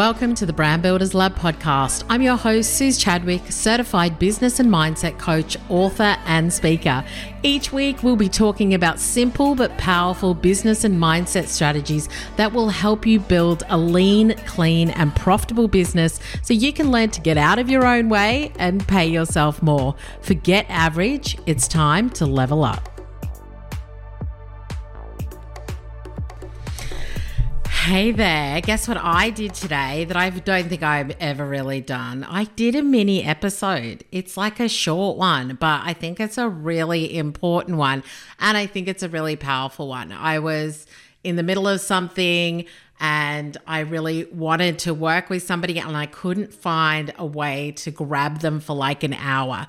Welcome to the Brand Builders Lab podcast. I'm your host, Suz Chadwick, certified business and mindset coach, author, and speaker. Each week, we'll be talking about simple but powerful business and mindset strategies that will help you build a lean, clean, and profitable business so you can learn to get out of your own way and pay yourself more. Forget average, it's time to level up. Hey there. Guess what I did today that I don't think I've ever really done? I did a mini episode. It's like a short one, but I think it's a really important one. And I think it's a really powerful one. I was in the middle of something and I really wanted to work with somebody and I couldn't find a way to grab them for like an hour.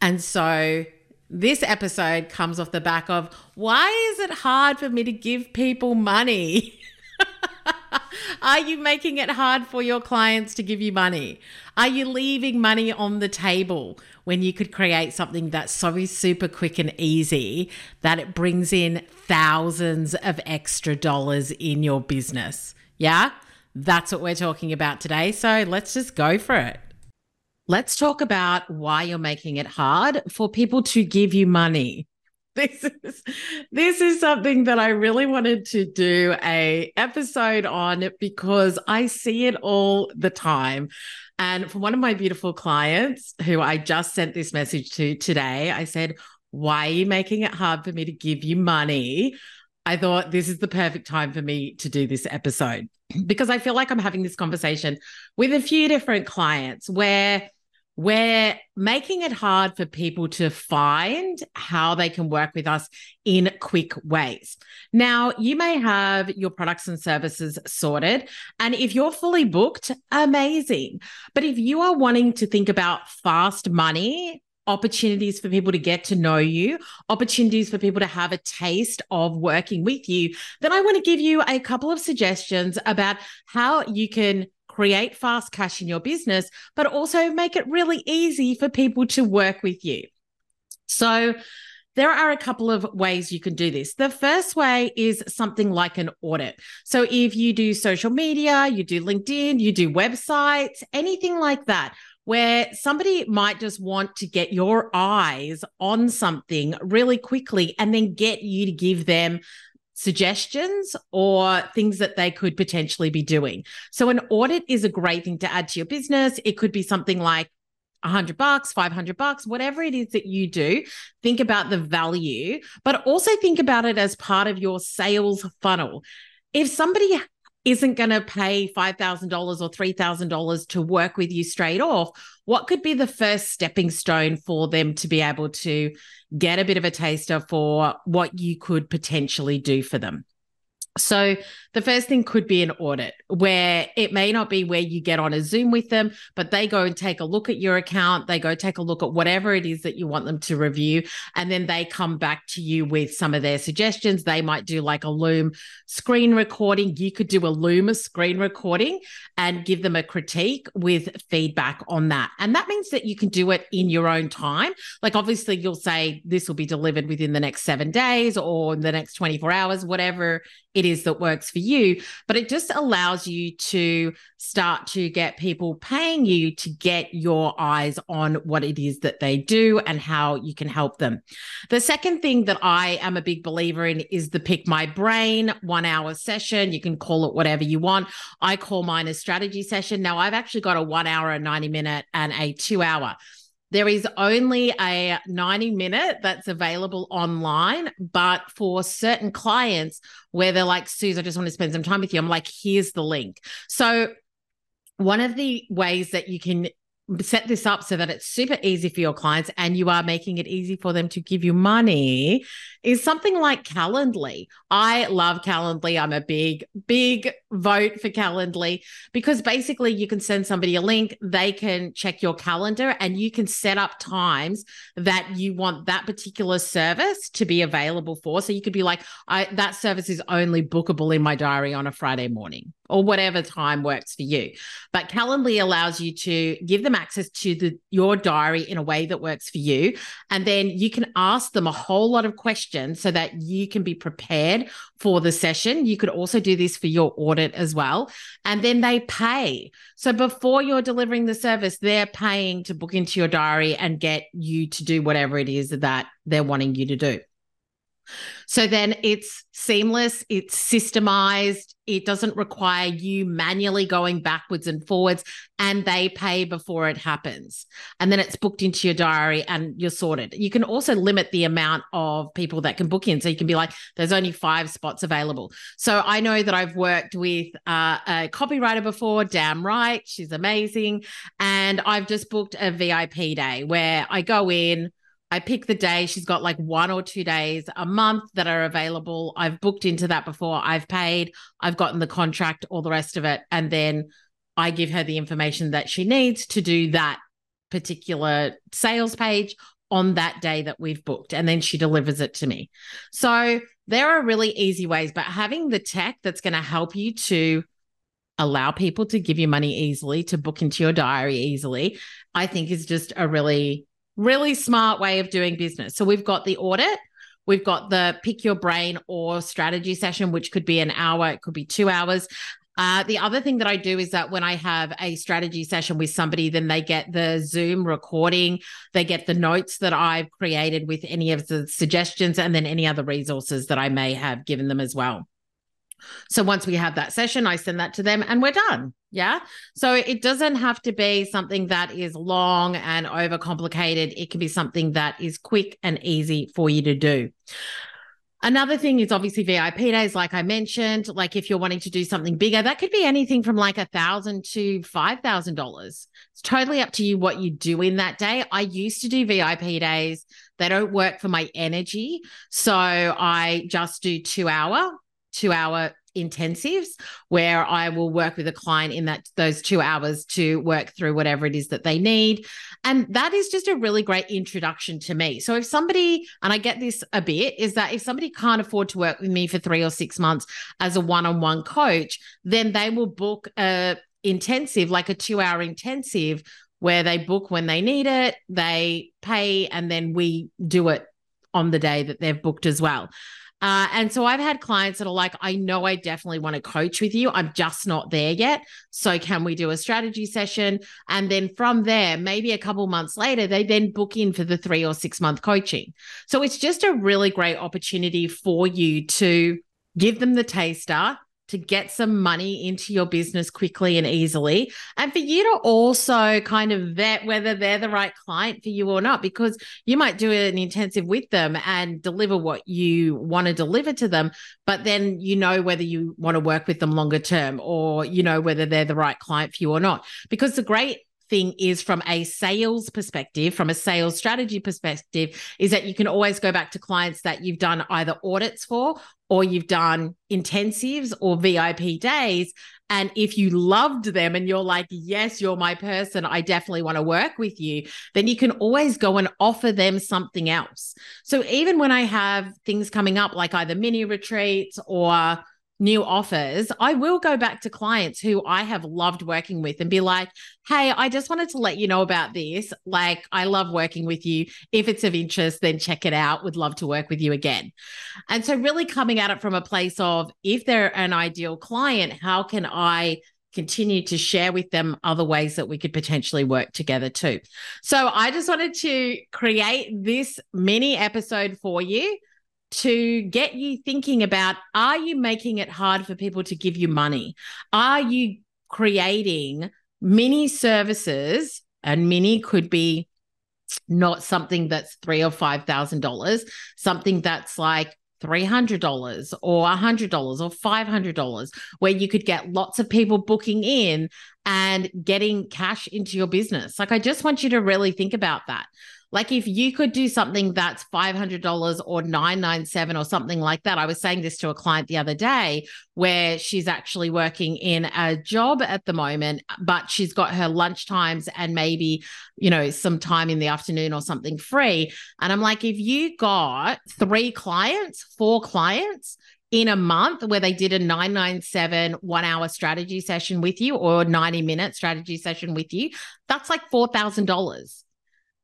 And so this episode comes off the back of why is it hard for me to give people money? Are you making it hard for your clients to give you money? Are you leaving money on the table when you could create something that's so super quick and easy that it brings in thousands of extra dollars in your business? Yeah, that's what we're talking about today. So let's just go for it. Let's talk about why you're making it hard for people to give you money this is this is something that I really wanted to do a episode on because I see it all the time. And for one of my beautiful clients who I just sent this message to today, I said, "Why are you making it hard for me to give you money?" I thought this is the perfect time for me to do this episode because I feel like I'm having this conversation with a few different clients where we're making it hard for people to find how they can work with us in quick ways. Now, you may have your products and services sorted, and if you're fully booked, amazing. But if you are wanting to think about fast money, opportunities for people to get to know you, opportunities for people to have a taste of working with you, then I want to give you a couple of suggestions about how you can create fast cash in your business, but also make it really easy for people to work with you. So, there are a couple of ways you can do this. The first way is something like an audit. So, if you do social media, you do LinkedIn, you do websites, anything like that, where somebody might just want to get your eyes on something really quickly and then get you to give them suggestions or things that they could potentially be doing. So an audit is a great thing to add to your business. It could be something like a hundred bucks, 500 bucks, whatever it is that you do, think about the value, but also think about it as part of your sales funnel. If somebody isn't going to pay $5,000 or $3,000 to work with you straight off, what could be the first stepping stone for them to be able to get a bit of a taster for what you could potentially do for them? So, the first thing could be an audit where it may not be where you get on a Zoom with them, but they go and take a look at your account. They go take a look at whatever it is that you want them to review. And then they come back to you with some of their suggestions. They might do like a Loom screen recording. You could do a Loom screen recording and give them a critique with feedback on that. And that means that you can do it in your own time. Like, obviously, you'll say this will be delivered within the next seven days or in the next 24 hours, whatever it is that works for you. But it just allows you to start to get people paying you to get your eyes on what it is that they do and how you can help them. The second thing that I am a big believer in is the pick my brain one hour session. You can call it whatever you want. I call mine a strategy session. Now, I've actually got a one hour, a 90 minute, and a two hour. There is only a 90 minute that's available online, but for certain clients where they're like, Suz, I just want to spend some time with you, I'm like, here's the link. So, one of the ways that you can set this up so that it's super easy for your clients and you are making it easy for them to give you money is something like Calendly. I love Calendly. I'm a big, big vote for Calendly because basically you can send somebody a link, they can check your calendar, and you can set up times that you want that particular service to be available for. So you could be like, I, that service is only bookable in my diary on a Friday morning or whatever time works for you. But Calendly allows you to give them access to the your diary in a way that works for you. And then you can ask them a whole lot of questions so that you can be prepared for the session. You could also do this for your audit as well. And then they pay. So before you're delivering the service, they're paying to book into your diary and get you to do whatever it is that they're wanting you to do. So then it's seamless, it's systemized, it doesn't require you manually going backwards and forwards, and they pay before it happens. And then it's booked into your diary and you're sorted. You can also limit the amount of people that can book in. So you can be like, there's only five spots available. So I know that I've worked with uh, a copywriter before, damn right. She's amazing. And I've just booked a VIP day where I go in, I pick the day. She's got like one or two days a month that are available. I've booked into that before. I've paid, I've gotten the contract, all the rest of it. And then I give her the information that she needs to do that particular sales page on that day that we've booked. And then she delivers it to me. So there are really easy ways, but having the tech that's going to help you to allow people to give you money easily, to book into your diary easily, I think is just a really Really smart way of doing business. So we've got the audit, we've got the pick your brain or strategy session, which could be an hour, it could be two hours. Uh, the other thing that I do is that when I have a strategy session with somebody, then they get the Zoom recording, they get the notes that I've created with any of the suggestions, and then any other resources that I may have given them as well. So once we have that session, I send that to them and we're done. Yeah. So it doesn't have to be something that is long and overcomplicated. It can be something that is quick and easy for you to do. Another thing is obviously VIP days, like I mentioned. Like if you're wanting to do something bigger, that could be anything from like a thousand to five thousand dollars. It's totally up to you what you do in that day. I used to do VIP days. They don't work for my energy. So I just do two hour two hour intensives where I will work with a client in that those 2 hours to work through whatever it is that they need and that is just a really great introduction to me. So if somebody and I get this a bit is that if somebody can't afford to work with me for 3 or 6 months as a one-on-one coach then they will book a intensive like a 2 hour intensive where they book when they need it, they pay and then we do it on the day that they've booked as well. Uh, and so I've had clients that are like, I know I definitely want to coach with you. I'm just not there yet. So can we do a strategy session? And then from there, maybe a couple months later, they then book in for the three or six month coaching. So it's just a really great opportunity for you to give them the taster to get some money into your business quickly and easily. And for you to also kind of vet whether they're the right client for you or not, because you might do an intensive with them and deliver what you want to deliver to them. But then you know whether you want to work with them longer term or you know whether they're the right client for you or not. Because the great thing is from a sales perspective, from a sales strategy perspective, is that you can always go back to clients that you've done either audits for or you've done intensives or VIP days. And if you loved them and you're like, yes, you're my person, I definitely want to work with you, then you can always go and offer them something else. So even when I have things coming up, like either mini retreats or new offers, I will go back to clients who I have loved working with and be like, hey, I just wanted to let you know about this. Like, I love working with you. If it's of interest, then check it out. Would love to work with you again. And so, really coming at it from a place of if they're an ideal client, how can I? continue to share with them other ways that we could potentially work together too. So I just wanted to create this mini episode for you to get you thinking about are you making it hard for people to give you money? Are you creating mini services? And mini could be not something that's three or five thousand dollars, something that's like $300 or a $100 or $500, where you could get lots of people booking in and getting cash into your business. Like, I just want you to really think about that. Like if you could do something that's $500 or 997 or something like that. I was saying this to a client the other day where she's actually working in a job at the moment, but she's got her lunch times and maybe, you know, some time in the afternoon or something free. And I'm like, if you got three clients, four clients, in a month where they did a 997 one hour strategy session with you or 90 minute strategy session with you, that's like $4,000.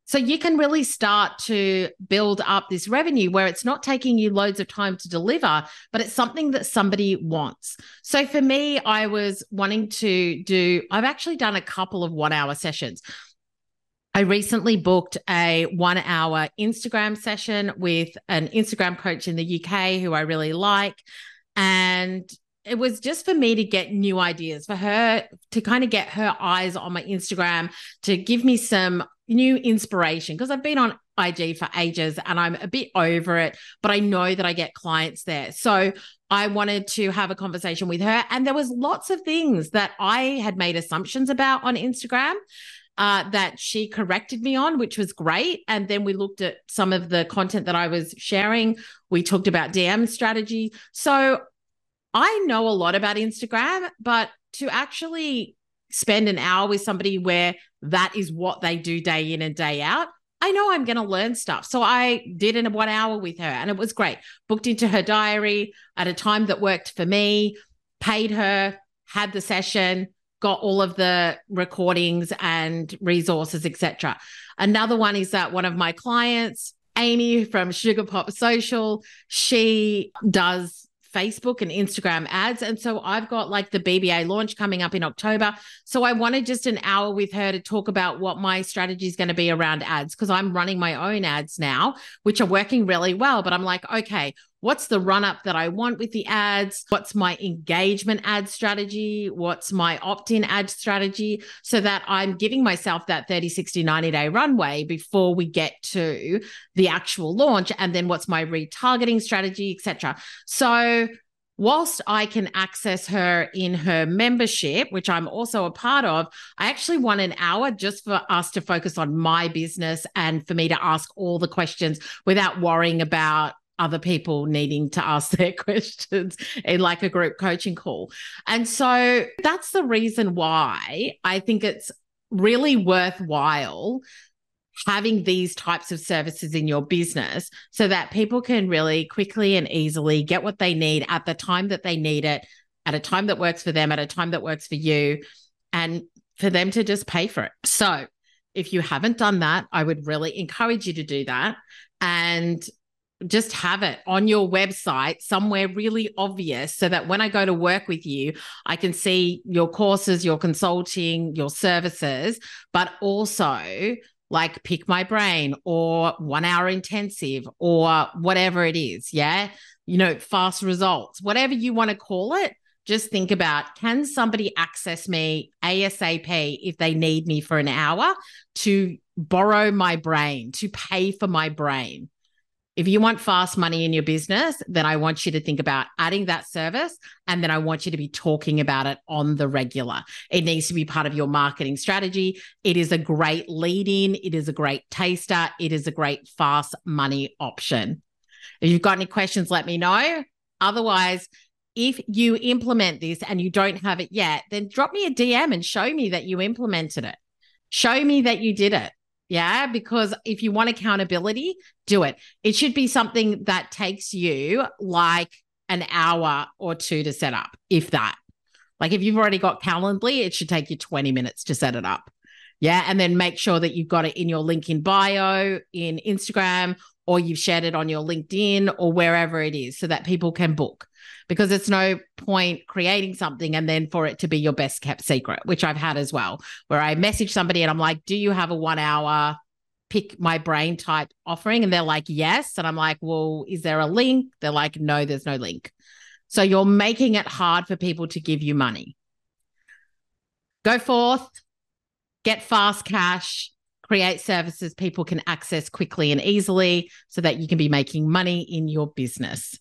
So you can really start to build up this revenue where it's not taking you loads of time to deliver, but it's something that somebody wants. So for me, I was wanting to do, I've actually done a couple of one hour sessions. I recently booked a one hour Instagram session with an Instagram coach in the UK who I really like. And it was just for me to get new ideas, for her to kind of get her eyes on my Instagram, to give me some new inspiration because I've been on IG for ages and I'm a bit over it, but I know that I get clients there. So I wanted to have a conversation with her and there was lots of things that I had made assumptions about on Instagram uh, that she corrected me on, which was great. And then we looked at some of the content that I was sharing. We talked about DM strategy. So I know a lot about Instagram, but to actually spend an hour with somebody where that is what they do day in and day out, I know I'm going to learn stuff. So I did in one hour with her and it was great. Booked into her diary at a time that worked for me, paid her, had the session, got all of the recordings and resources, etc. Another one is that one of my clients, Amy from Sugar Pop Social, she does Facebook and Instagram ads. And so I've got like the BBA launch coming up in October. So I wanted just an hour with her to talk about what my strategy is going to be around ads because I'm running my own ads now, which are working really well. But I'm like, okay, what's the run up that I want with the ads? What's my engagement ad strategy? What's my opt in ad strategy? So that I'm giving myself that 30, 60, 90 day runway before we get to the actual launch. And then what's my retargeting strategy, etc. So whilst I can access her in her membership, which I'm also a part of, I actually want an hour just for us to focus on my business and for me to ask all the questions without worrying about other people needing to ask their questions in like a group coaching call. And so that's the reason why I think it's really worthwhile having these types of services in your business so that people can really quickly and easily get what they need at the time that they need it, at a time that works for them, at a time that works for you, and for them to just pay for it. So, if you haven't done that, I would really encourage you to do that. And just have it on your website somewhere really obvious so that when I go to work with you, I can see your courses, your consulting, your services, but also like pick my brain or one hour intensive or whatever it is. Yeah. You know, fast results, whatever you want to call it. Just think about can somebody access me ASAP if they need me for an hour to borrow my brain, to pay for my brain? If you want fast money in your business, then I want you to think about adding that service. And then I want you to be talking about it on the regular. It needs to be part of your marketing strategy. It is a great lead in, it is a great taster, it is a great fast money option. If you've got any questions, let me know. Otherwise, if you implement this and you don't have it yet, then drop me a DM and show me that you implemented it. Show me that you did it. Yeah, because if you want accountability, do it. It should be something that takes you like an hour or two to set up, if that. Like if you've already got Calendly, it should take you 20 minutes to set it up. Yeah. And then make sure that you've got it in your link in bio, in Instagram, or you've shared it on your LinkedIn or wherever it is so that people can book because it's no point creating something and then for it to be your best kept secret, which I've had as well, where I message somebody and I'm like, do you have a one hour pick my brain type offering? And they're like, yes. And I'm like, well, is there a link? They're like, no, there's no link. So you're making it hard for people to give you money. Go forth, get fast cash, create services people can access quickly and easily so that you can be making money in your business.